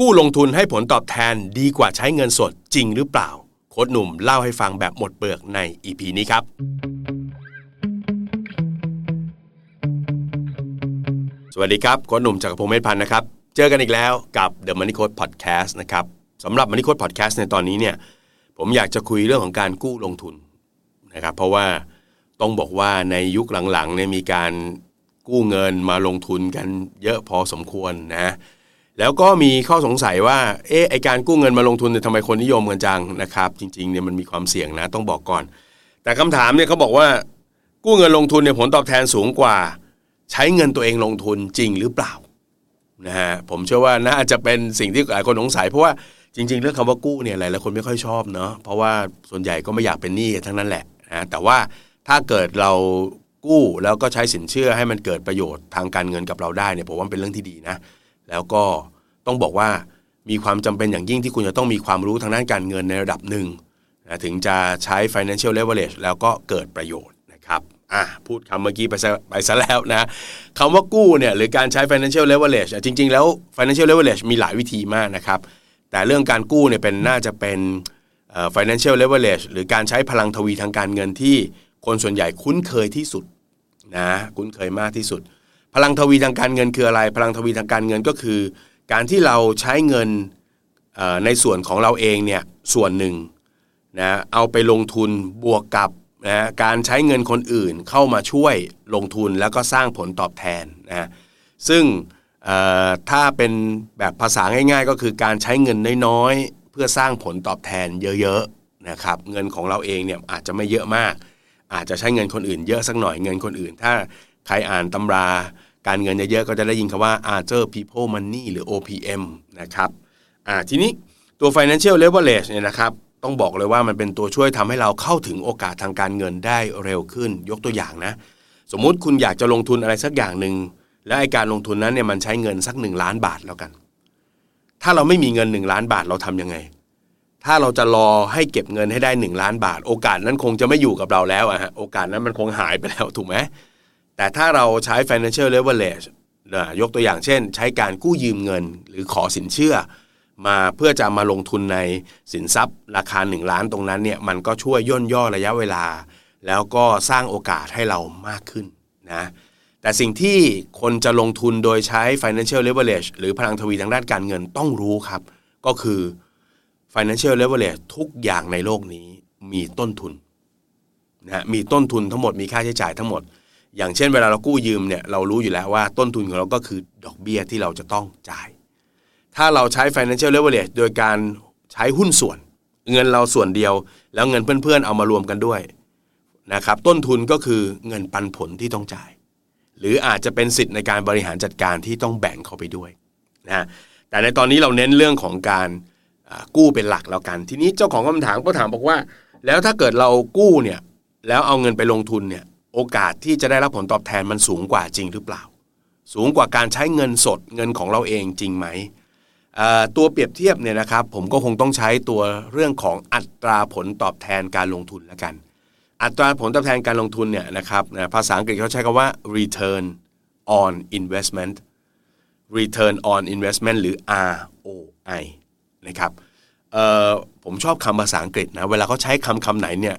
กู้ลงทุนให้ผลตอบแทนดีกว่าใช้เงินสดจริงหรือเปล่า โค้ดหนุ่มเล่าให้ฟังแบบหมดเปลือกใน EP นี้ครับ สวัสดีครับ โค้ดหนุ่มจากรพงศ์เมธพันธ์นะครับ เจอกันอีกแล้วกับ The Money Code Podcast นะครับสำหรับ Money Code Podcast ในตอนนี้เนี่ยผมอยากจะคุยเรื่องของการกู้ลงทุนนะครับ เพราะว่าต้องบอกว่าในยุคหลังๆเนี่ยมีการกู้เงินมาลงทุนกันเยอะพอสมควรนะ แล้วก็มีข้อสงสัยว่า เอ๊ะไอการกู้เงินมาลงทุนเนี่ยทำไมคนนิยมกันจังนะครับ จริงๆเนี่ยมันมีความเสี่ยงนะต้องบอกก่อน แต่คำถามเนี่ยเขาบอกว่า กู้เงินลงทุนเนี่ยผลตอบแทนสูงกว่า ใช้เงินตัวเองลงทุนจริงหรือเปล่านะฮะผมเชื่อว่าน่าจะเป็นสิ่งที่หลายคนสงสัย เพราะว่าจริง ๆ เรื่องคำว่ากู้เนี่ยหลายๆคนไม่ค่อยชอบเนาะเพราะว่าส่วนใหญ่ก็ไม่อยากเป็นหนี้ทั้งนั้นแหละนะแต่ว่าถ้าเกิดเรากู้แล้วก็ใช้สินเชื่อให้มันเกิดประโยชน์ทางการเงินกับเราได้เนี่ยผมว่าเป็นเรื่องที่ดีนะ แล้วก็ ต้องบอกว่ามีความจำเป็นอย่างยิ่งที่คุณจะต้องมีความรู้ทางด้านการเงินในระดับหนึ่งนะถึงจะใช้ financial leverage แล้วก็เกิดประโยชน์นะครับอะพูดคำเมื่อกี้ไปซะไปซะแล้วนะคำว่ากู้เนี่ยหรือการใช้ financial leverage จริง ๆ แล้ว financial leverage มีหลายวิธีมากนะครับ แต่เรื่องการกู้เนี่ยเป็นน่าจะเป็น financial leverage หรือการใช้พลังทวีทางการเงินที่คนส่วนใหญ่คุ้นเคยที่สุดนะคุ้นเคยมากที่สุด พลังทวีทางการเงินคืออะไร พลังทวีทางการเงินก็คือ การที่เราใช้เงินในส่วนของเราเองเนี่ยส่วนหนึ่งนะเอาไปลงทุนบวกกับนะการใช้เงินคนอื่นเข้ามาช่วยลงทุนแล้วก็สร้างผลตอบแทนนะซึ่งถ้าเป็นแบบภาษาง่าย ๆ ก็คือการใช้เงินน้อยๆ เพื่อสร้างผลตอบแทนเยอะๆนะครับเงินของเราเองเนี่ยอาจจะไม่เยอะมาก อาจจะใช้เงินคนอื่นเยอะสักหน่อยเงินคนอื่น ถ้าใครอ่านตำรา การเงินเยอะๆก็จะได้ยินคำว่า Arthur People Money หรือ OPM นะครับอ่าทีนี้ตัว Financial Leverage เนี่ยนะครับต้องบอกเลยว่ามันเป็นตัวช่วยทำให้เราเข้าถึงโอกาสทางการเงินได้เร็วขึ้น ยกตัวอย่างนะ สมมุติคุณอยากจะลงทุนอะไรสักอย่างหนึ่งและไอการลงทุนนั้นเนี่ยมันใช้เงินสักหนึ่งล้านบาทแล้วกัน ถ้าเราไม่มีเงินหนึ่งล้านบาทเราทํำยังไง ถ้าเราจะรอให้เก็บเงินให้ได้หนึ่งล้านบาท โอกาสนั้นคงจะไม่อยู่กับเราแล้วอะฮะโอกาสนั้นมันคงหายไปแล้วถูกไหม แต่ถ้าเราใช้ financial leverage นะยกตัวอย่างเช่น ใช้การกู้ยืมเงิน หรือขอสินเชื่อ มาเพื่อจะมาลงทุนในสินทรัพย์ ราคา 1 ล้านตรงนั้นเนี่ยมันก็ช่วยย่นย่อระยะเวลา แล้วก็สร้างโอกาสให้เรามากขึ้นนะแต่สิ่งที่คนจะลงทุนโดยใช้ financial leverage หรือพลังทวีทางด้านการเงินต้องรู้ครับ ก็คือ financial leverage ทุกอย่างในโลกนี้มีต้นทุนนะมีต้นทุนทั้งหมดมีค่าใช้จ่ายทั้งหมด อย่างเช่นเวลาเรากู้ยืมเนี่ยเรารู้อยู่แล้วว่าต้นทุนของเราก็คือดอกเบี้ยที่เราจะต้องจ่าย ถ้าเราใช้ financial leverage โดยการใช้หุ้นส่วน เงินเราส่วนเดียว แล้วเงินเพื่อนๆ เอามารวมกันด้วยนะครับต้นทุนก็คือเงินปันผลที่ต้องจ่าย หรืออาจจะเป็นสิทธิ์ในการบริหารจัดการที่ต้องแบ่งเข้าไปด้วยนะแต่ในตอนนี้เราเน้นเรื่องของการกู้เป็นหลักแล้วกัน ทีนี้เจ้าของคำถามก็ถามบอกว่า แล้วถ้าเกิดเรากู้เนี่ยแล้วเอาเงินไปลงทุนเนี่ย โอกาสที่จะได้รับผลตอบแทนมันสูงกว่าจริงหรือเปล่า สูงกว่าการใช้เงินสดเงินของเราเองจริงไหมตัวเปรียบเทียบเนี่ยนะครับ ผมก็คงต้องใช้ตัวเรื่องของอัตราผลตอบแทนการลงทุนแล้วกัน อัตราผลตอบแทนการลงทุนเนี่ยนะครับภาษาอังกฤษเขาใช้คำว่า return on investment return on investment หรือ ROI นะครับผมชอบคำภาษาอังกฤษนะเวลาเขาใช้คำคำไหนเนี่ย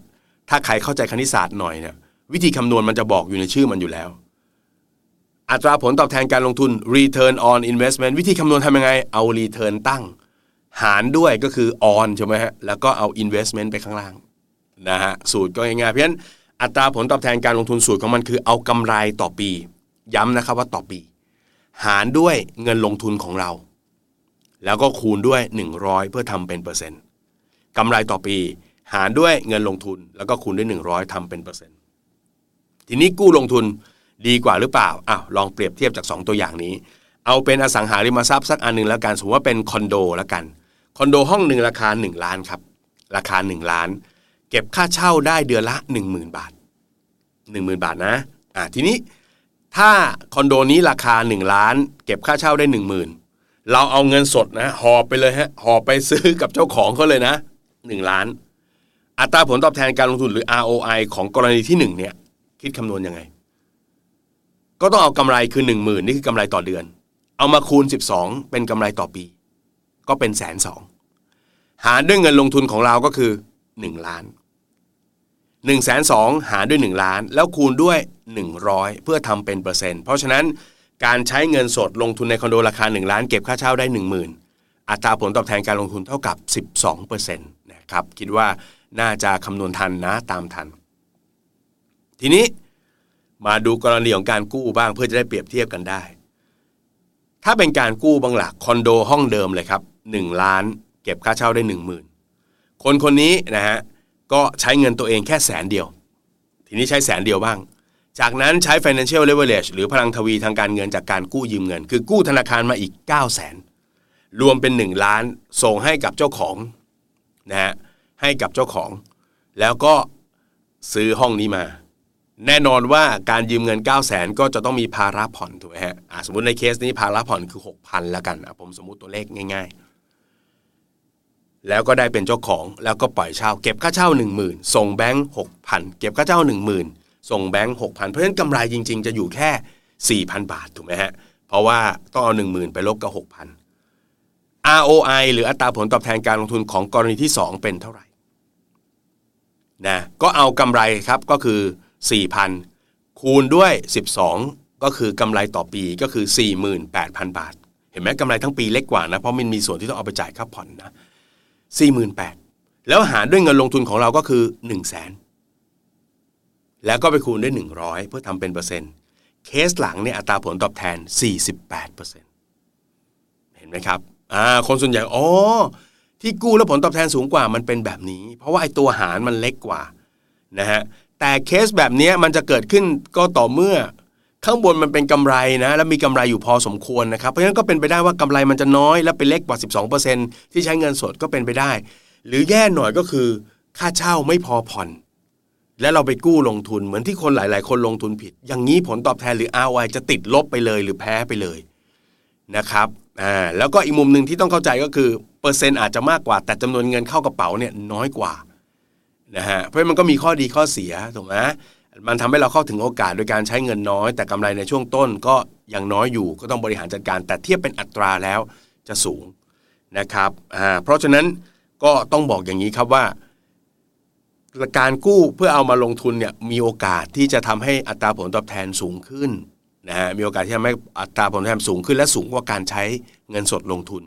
ถ้าใครเข้าใจคณิตศาสตร์หน่อยเนี่ย วิธีคำนวณมันจะบอกอยู่ในชื่อมันอยู่แล้ว อัตราผลตอบแทนการลงทุน return on investment วิธีคำนวณทำยังไง เอา return ตั้ง หารด้วยก็คือ on ใช่ไหมฮะ แล้วก็เอา investment ไปข้างล่างนะฮะ สูตรก็ง่ายๆ เพราะฉะนั้นอัตราผลตอบแทนการลงทุนสูตรของมันคือเอากำไรต่อปี ย้ำนะครับว่าต่อปี หารด้วยเงินลงทุนของเรา แล้วก็คูณด้วย 100 เพื่อทำเป็นเปอร์เซ็นต์กำไรต่อปี หารด้วยเงินลงทุน แล้วก็คูณด้วย 100ทำเป็นเปอร์เซ็นต์ ทีนี้กู้ลงทุนดีกว่าหรือเปล่าอ้าวลองเปรียบเทียบจาก 2 ตัวอย่างนี้ เอาเป็นอสังหาริมทรัพย์สักอันหนึ่งแล้วกันสมมติว่าเป็นคอนโดแล้วกันคอนโดห้องหนึ่งราคา 1 ล้านครับ ราคา 1 ล้าน เก็บค่าเช่าได้เดือนละ 10,000 บาท 10,000 บาทนะอ่าทีนี้ถ้าคอนโดนี้ราคา 1 ล้าน เก็บค่าเช่าได้ 10,000 เราเอาเงินสดนะหอบไปเลยฮะหอบไปซื้อกับเจ้าของเขาเลยนะ 1 ล้าน อัตราผลตอบแทนการลงทุนหรือ ROI ของกรณีที่1เนี่ย คิดคำนวณยังไง ก็ต้องเอากำไรคือ10,000นี่คือกำไรต่อเดือน เอามาคูณ 12 เป็นกำไรต่อปี ก็เป็นแสนสองหารด้วยเงินลงทุนของเราก็คือ 1 ล้าน1นึ่งแสนสองหารด้วย 1 ล้าน แล้วคูณด้วย 100 เพื่อทำเป็นเปอร์เซ็นต์เพราะฉะนั้นการใช้เงินสดลงทุนในคอนโดราคา 1 ล้านเก็บค่าเช่าได้ 10,000 อัตราผลตอบแทนการลงทุนเท่ากับ 12%นะครับคิดว่าน่าจะคำนวณทันนะตามทัน ทีนี้มาดูกรณีของการกู้บ้างเพื่อจะได้เปรียบเทียบกันได้ ถ้าเป็นการกู้บางหลักคอนโดห้องเดิมเลยครับ1ล้าน เก็บค่าเช่าได้ 1 0,000 คนคนนี้นะฮะก็ใช้เงินตัวเองแค่แสนเดียว ทีนี้ใช้แสนเดียวบ้าง จากนั้นใช้ financial leverage หรือพลังทวีทางการเงินจากการกู้ยืมเงิน คือกู้ธนาคารมาอีก 9 0 0 0 0นรวมเป็น 1 ล้านส่งให้กับเจ้าของนะฮะให้กับเจ้าของ แล้วก็ซื้อห้องนี้มา แน่นอนว่าการยืมเงิน 9 0 0 0 0 0ก็จะต้องมีภาระผ่อนถูกไหมฮะสมมติในเคสนี้ภาระผ่อนคือ 6,000แล้วกันผมสมมุติตัวเลขง่ายๆ แล้วก็ได้เป็นเจ้าของแล้วก็ปล่อยเช่า เก็บค่าเช่า 1 0,000 ส่งแบงค์หกพันเก็บค่าเช่า 1 0,000 ส่งแบงค์หกพันเพราะฉะนั้นกำไรจริง ๆ จะอยู่แค่ 4,000 บาทถูกไหมฮะเพราะว่าต้องเอา 1 0,000 ไปลบกับ 6,000 ROI หรืออัตราผลตอบแทนการลงทุนของกรณีที่ 2 เป็นเท่าไหร่นะก็เอากำไรครับก็คือ 4,000 คูณด้วย 12 ก็คือกำไรต่อปีก็คือ 48,000 บาท เห็นไหมกำไรทั้งปีเล็กกว่านะ เพราะมันมีส่วนที่ต้องเอาไปจ่ายค่าผ่อนนะ 48,000 แล้วหารด้วยเงินลงทุนของเราก็คือ 1 0 0 0 0แสนแล้วก็ไปคูณด้วย 100 เพื่อทำเป็นเปอร์เซ็นต์ เคสหลังเนี่ยอัตราผลตอบแทน 48%เห็นไหมครับอ่าคนส่วนใหญ่อ๋อที่กู้แล้วผลตอบแทนสูงกว่ามันเป็นแบบนี้ เพราะว่าไอ้ตัวหารมันเล็กกว่านะฮะ แต่เคสแบบนี้มันจะเกิดขึ้นก็ต่อเมื่อ ข้างบนมันเป็นกำไรนะ แล้วมีกำไรอยู่พอสมควรนะครับ เพราะฉะนั้นก็เป็นไปได้ว่ากำไรมันจะน้อยและเป็นเล็กกว่า 12%ที่ใช้เงินสดก็เป็นไปได้ หรือแย่หน่อยก็คือ ค่าเช่าไม่พอผ่อน และเราไปกู้ลงทุนเหมือนที่คนหลาย ๆ คนลงทุนผิด อย่างนี้ผลตอบแทนหรือ ROI จะติดลบไปเลยหรือแพ้ไปเลยนะครับอ่าแล้วก็อีกมุมหนึ่งที่ต้องเข้าใจก็คือเปอร์เซ็นต์อาจจะมากกว่า แต่จำนวนเงินเข้ากระเป๋าเนี่ยน้อยกว่า นะฮะเพราะมันก็มีข้อดีข้อเสียถูกไหมมันทำให้เราเข้าถึงโอกาสโดยการใช้เงินน้อย แต่กำไรในช่วงต้นก็ยังน้อยอยู่ก็ต้องบริหารจัดการ แต่เทียบเป็นอัตราแล้วจะสูงนะครับอ่าเพราะฉะนั้นก็ต้องบอกอย่างนี้ครับว่าการกู้เพื่อเอามาลงทุนเนี่ยมีโอกาสที่จะทำให้อัตราผลตอบแทนสูงขึ้นนะฮะมีโอกาสที่ทำให้อัตราผลตอบแทนสูงขึ้น และสูงกว่าการใช้เงินสดลงทุน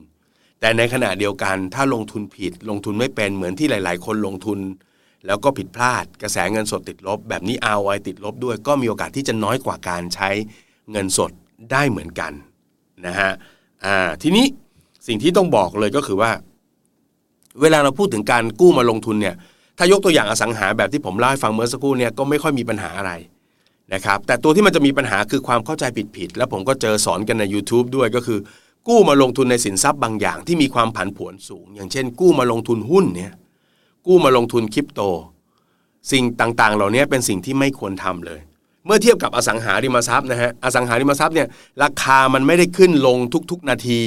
แต่ในขณะเดียวกันถ้าลงทุนผิดลงทุนไม่เป็นเหมือนที่หลาย ๆ คนลงทุน แล้วก็ผิดพลาดกระแสเงินสดติดลบ แบบนี้ ROI ติดลบด้วย ก็มีโอกาสที่จะน้อยกว่าการใช้เงินสดได้เหมือนกันนะฮะอ่าทีนี้สิ่งที่ต้องบอกเลยก็คือว่า เวลาเราพูดถึงการกู้มาลงทุนเนี่ยถ้ายกตัวอย่างอสังหาแบบที่ผมเล่าให้ฟังเมื่อสักครู่เนี่ยก็ไม่ค่อยมีปัญหาอะไรนะครับแต่ตัวที่มันจะมีปัญหาคือความเข้าใจผิดๆแล้วผมก็เจอสอนกันใน YouTube ด้วยก็คือ กู้มาลงทุนในสินทรัพย์บางอย่างที่มีความผันผวนสูง อย่างเช่น กู้มาลงทุนหุ้นเนี่ย กู้มาลงทุนคริปโต สิ่งต่างๆ เหล่านี้เป็นสิ่งที่ไม่ควรทำเลย เมื่อเทียบกับอสังหาริมทรัพย์นะฮะอสังหาริมทรัพย์เนี่ยราคามันไม่ได้ขึ้นลงทุกๆนาที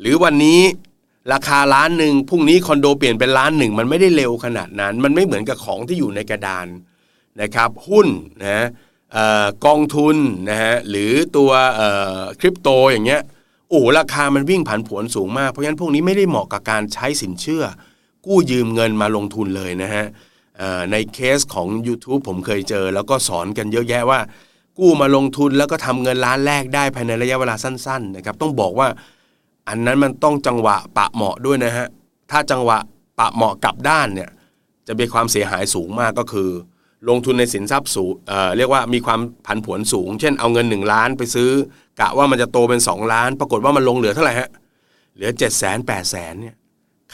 หรือวันนี้ราคาล้านหนึ่งพรุ่งนี้คอนโดเปลี่ยนเป็นล้านหนึ่งมันไม่ได้เร็วขนาดนั้น มันไม่เหมือนกับของที่อยู่ในกระดานนะครับ หุ้นนะกองทุนนะฮะหรือตัวคริปโตอย่างเงี้ยโอ้ราคามันวิ่งผันผวนสูงมาก เพราะฉะนั้นพวกนี้ไม่ได้เหมาะกับการใช้สินเชื่อ กู้ยืมเงินมาลงทุนเลยนะฮะในเคสของ YouTube ผมเคยเจอ แล้วก็สอนกันเยอะแยะว่า กู้มาลงทุนแล้วก็ทำเงินล้านแรกได้ภายในระยะเวลาสั้นๆนะครับต้องบอกว่าอันนั้นมันต้องจังหวะปะเหมาะด้วยนะฮะถ้าจังหวะปะเหมาะกับด้านเนี่ยจะมีความเสียหายสูงมากก็คือ ลงทุนในสินทรัพย์สูงเเรียกว่ามีความผันผวนสูง เช่นเอาเงิน 1 ล้านไปซื้อกะว่ามันจะโตเป็น 2 ล้าน ปรากฏว่ามันลงเหลือเท่าไหร่ฮะเหลือ7 0 0 0 0 0 8 0 0 0 0เนี่ย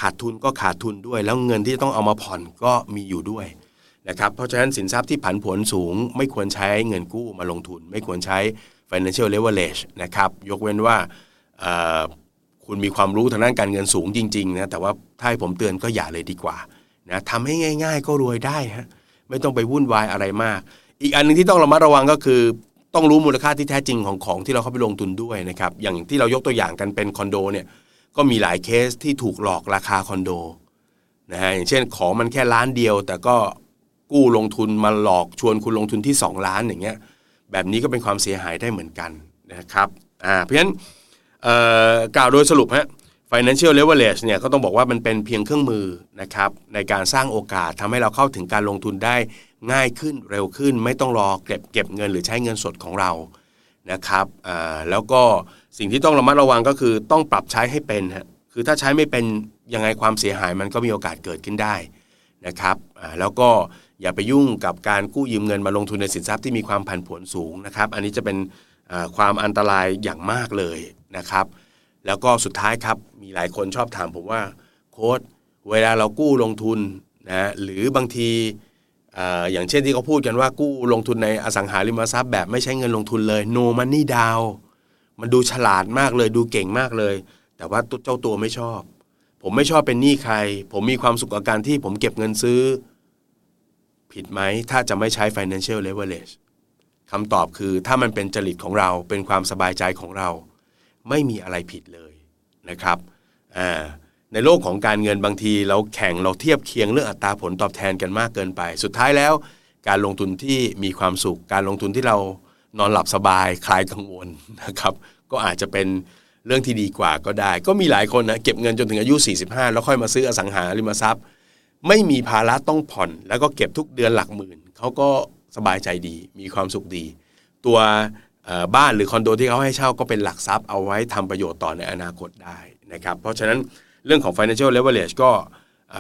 ขาดทุนก็ขาดทุนด้วย แล้วเงินที่ต้องเอามาผ่อนก็มีอยู่ด้วยนะครับเพราะฉะนั้นสินทรัพย์ที่ผันผวนสูง ไม่ควรใช้เงินกู้มาลงทุน ไม่ควรใช้ financial leverage นะครับยกเว้นว่าคุณมีความรู้ทางด้านการเงินสูงจริงๆนะแต่ว่าถ้าให้ผมเตือนก็อย่าเลยดีกว่านะทำให้ง่าย ๆ ก็รวยได้ฮะไม่ต้องไปวุ่นวายอะไรมาก อีกอันนึงที่ต้องระมัดระวังก็คือ ต้องรู้มูลค่าที่แท้จริงของของที่เราเข้าไปลงทุนด้วยนะครับอย่างที่เรายกตัวอย่างกันเป็นคอนโดเนี่ย ก็มีหลายเคสที่ถูกหลอกราคาคอนโดนะฮะอย่างเช่นของมันแค่ล้านเดียว แต่ก็กู้ลงทุนมาหลอกชวนคุณลงทุนที่ 2 ล้านอย่างเงี้ยแบบนี้ก็เป็นความเสียหายได้เหมือนกันนะครับอ่าเพราะฉะนั้นกล่าวโดยสรุปฮะ financial leverage เนี่ยก็ต้องบอกว่ามันเป็นเพียงเครื่องมือนะครับในการสร้างโอกาสทำให้เราเข้าถึงการลงทุนได้ง่ายขึ้นเร็วขึ้น ไม่ต้องรอเก็บเก็บเงินหรือใช้เงินสดของเรานะครับอ่าแล้วก็ สิ่งที่ต้องระมัดระวังก็คือต้องปรับใช้ให้เป็นฮะคือถ้าใช้ไม่เป็นยังไงความเสียหายมันก็มีโอกาสเกิดขึ้นได้นะครับแล้วก็อย่าไปยุ่งกับการกู้ยืมเงินมาลงทุนในสินทรัพย์ที่มีความผันผวนสูงนะครับ อันนี้จะเป็นความอันตรายอย่างมากเลยนะครับ แล้วก็สุดท้ายครับมีหลายคนชอบถามผมว่าโค้ดเวลาเรากู้ลงทุนนะหรือบางทีอาอย่างเช่นที่เขาพูดกันว่ากู้ลงทุนในอสังหาริมทรัพย์แบบไม่ใช้เงินลงทุนเลย no money down มันดูฉลาดมากเลย ดูเก่งมากเลย แต่ว่าเจ้าตัวไม่ชอบ ผมไม่ชอบเป็นหนี้ใคร ผมมีความสุขกับการที่ผมเก็บเงินซื้อ ผิดไหมถ้าจะไม่ใช้ financial leverage คำตอบคือถ้ามันเป็นจริตของเราเป็นความสบายใจของเรา ไม่มีอะไรผิดเลยนะครับในโลกของการเงินบางที เราแข่งเราเทียบเคียงเรื่องอัตราผลตอบแทนกันมากเกินไป สุดท้ายแล้ว การลงทุนที่มีความสุข การลงทุนที่เรา นอนหลับสบายคลายกังวลนะครับก็อาจจะเป็นเรื่องที่ดีกว่าก็ได้ ก็มีหลายคนนะเก็บเงินจนถึงอายุ 45 แล้วค่อยมาซื้ออสังหาริมทรัพย์ ไม่มีภาระต้องผ่อน แล้วก็เก็บทุกเดือนหลักหมื่นเขาก็สบายใจดี มีความสุขดี ตัวบ้านหรือคอนโดที่เขาให้เช่าก็เป็นหลักทรัพย์เอาไว้ทำประโยชน์ต่อในอนาคตได้นะครับเพราะฉะนั้นเรื่องของ financial leverage ก็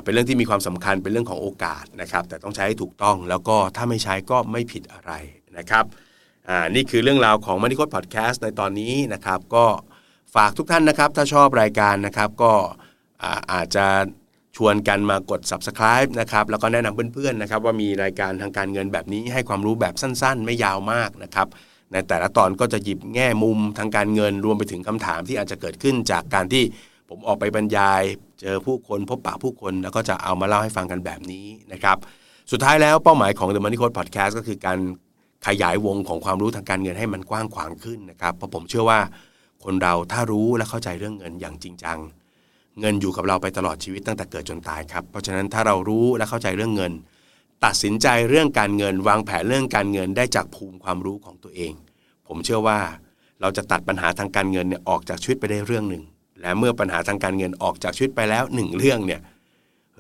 เป็นเรื่องที่มีความสำคัญเป็นเรื่องของโอกาสนะครับแต่ต้องใช้ให้ถูกต้องแล้วก็ถ้าไม่ใช้ก็ไม่ผิดอะไรนะครับ อ่านี่คือเรื่องราวของ Money Code Podcast ในตอนนี้นะครับ ก็ฝากทุกท่านนะครับ ถ้าชอบรายการนะครับ ก็อาอาจจะชวนกันมากด subscribe นะครับแล้วก็แนะนำเพื่อนๆนะครับ ว่ามีรายการทางการเงินแบบนี้ให้ความรู้แบบสั้นๆ ไม่ยาวมากนะครับ ในแต่ละตอนก็จะหยิบแง่มุมทางการเงินรวมไปถึงคำถามที่อาจจะเกิดขึ้นจากการที่ผมออกไปบรรยาย เจอผู้คนพบปะผู้คน แล้วก็จะเอามาเล่าให้ฟังกันแบบนี้นะครับ สุดท้ายแล้วเป้าหมายของ The Money Code Podcast ก็คือการ ขยายวงของความรู้ทางการเงินให้มันกว้างขวางขึ้นนะครับเพราะผมเชื่อว่าคนเราถ้ารู้และเข้าใจเรื่องเงินอย่างจริงจัง เงินอยู่กับเราไปตลอดชีวิตตั้งแต่เกิดจนตายครับ เพราะฉะนั้นถ้าเรารู้และเข้าใจเรื่องเงิน ตัดสินใจเรื่องการเงิน วางแผนเรื่องการเงินได้จากภูมิความรู้ของตัวเอง ผมเชื่อว่าเราจะตัดปัญหาทางการเงินเนี่ยออกจากชีวิตไปได้เรื่องหนึ่งและเมื่อปัญหาทางการเงินออกจากชีวิตไปแล้วหนึ่งเรื่องเนี่ย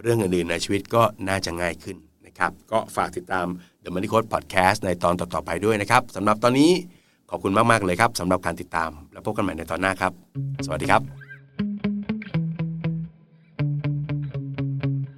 เรื่องอื่นๆในชีวิตก็น่าจะง่ายขึ้น นะครับ ก็ฝากติดตาม The Money Code Podcast ในตอนต่อๆไปด้วยนะครับสำหรับตอนนี้ขอบคุณมากๆเลยครับสำหรับการติดตาม แล้วพบกันใหม่ในตอนหน้าครับ สวัสดีครับ